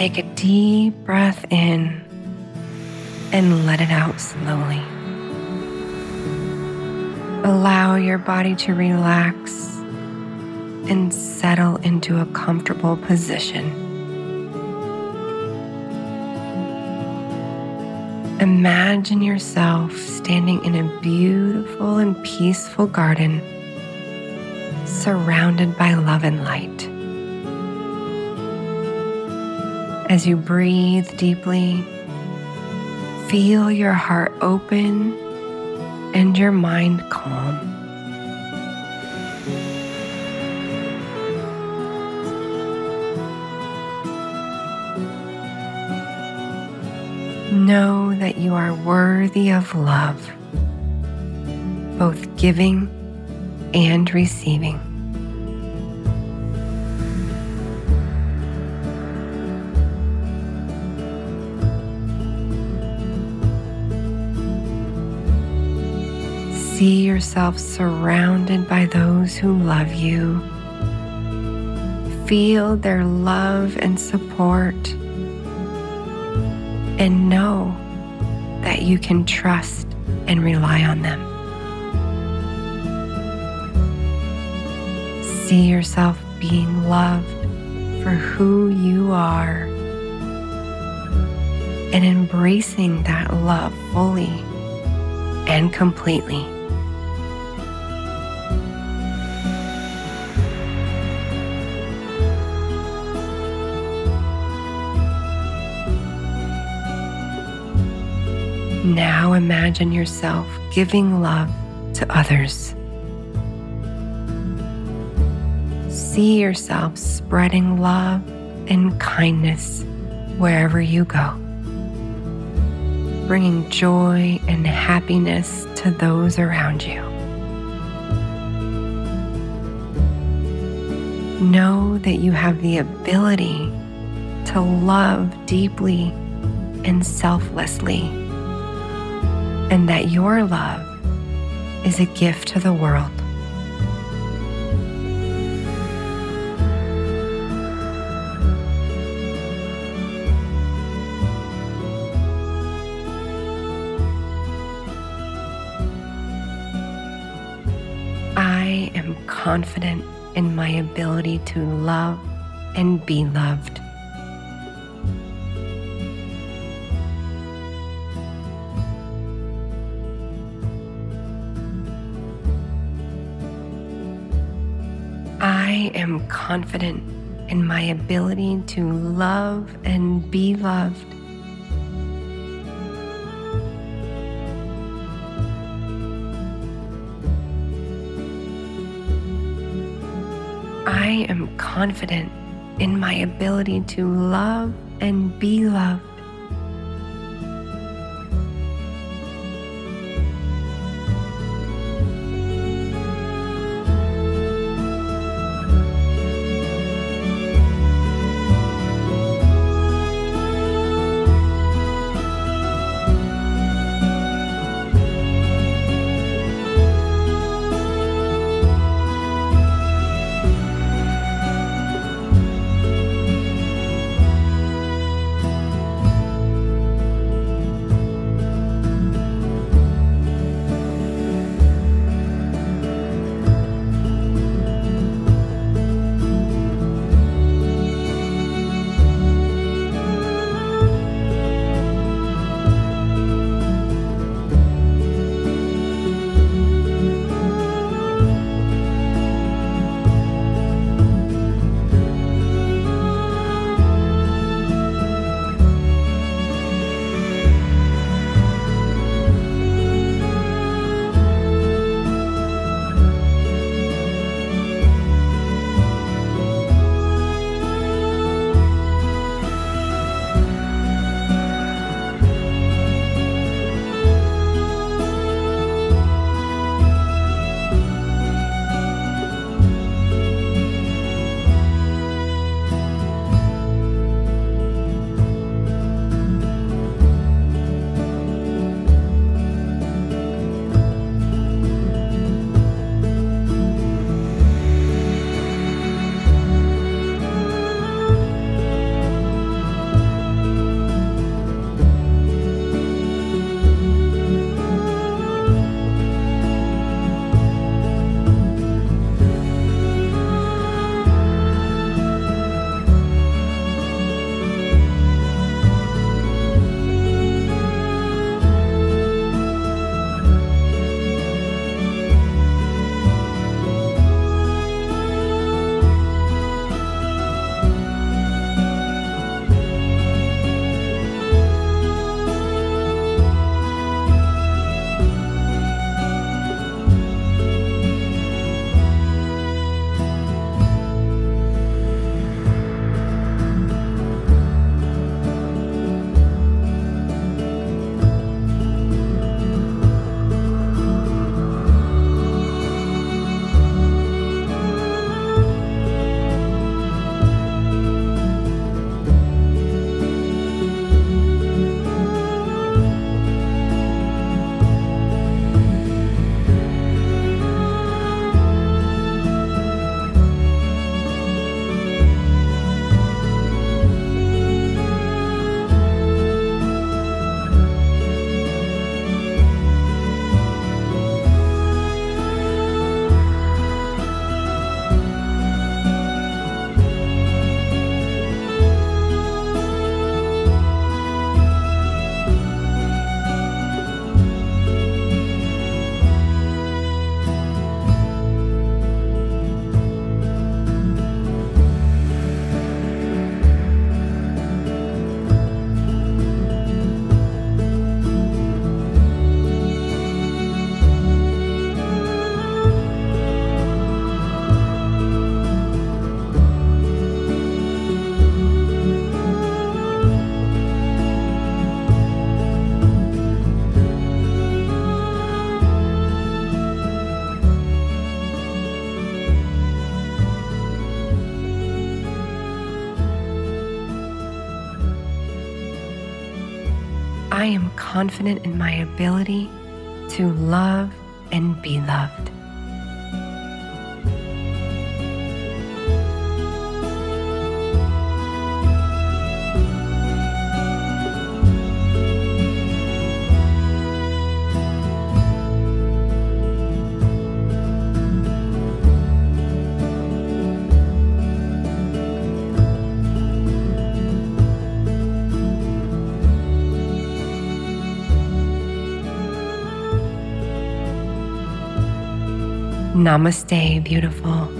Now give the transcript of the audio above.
Take a deep breath in and let it out slowly. Allow your body to relax and settle into a comfortable position. Imagine yourself standing in a beautiful and peaceful garden surrounded by love and light. As you breathe deeply, feel your heart open and your mind calm. Know that you are worthy of love, both giving and receiving. See yourself surrounded by those who love you. Feel their love and support. And know that you can trust and rely on them. See yourself being loved for who you are and embracing that love fully and completely. Now imagine yourself giving love to others. See yourself spreading love and kindness wherever you go, bringing joy and happiness to those around you. Know that you have the ability to love deeply and selflessly and that your love is a gift to the world. I am confident in my ability to love and be loved. I am confident in my ability to love and be loved. I am confident in my ability to love and be loved. I am confident in my ability to love and be loved. Namaste, beautiful.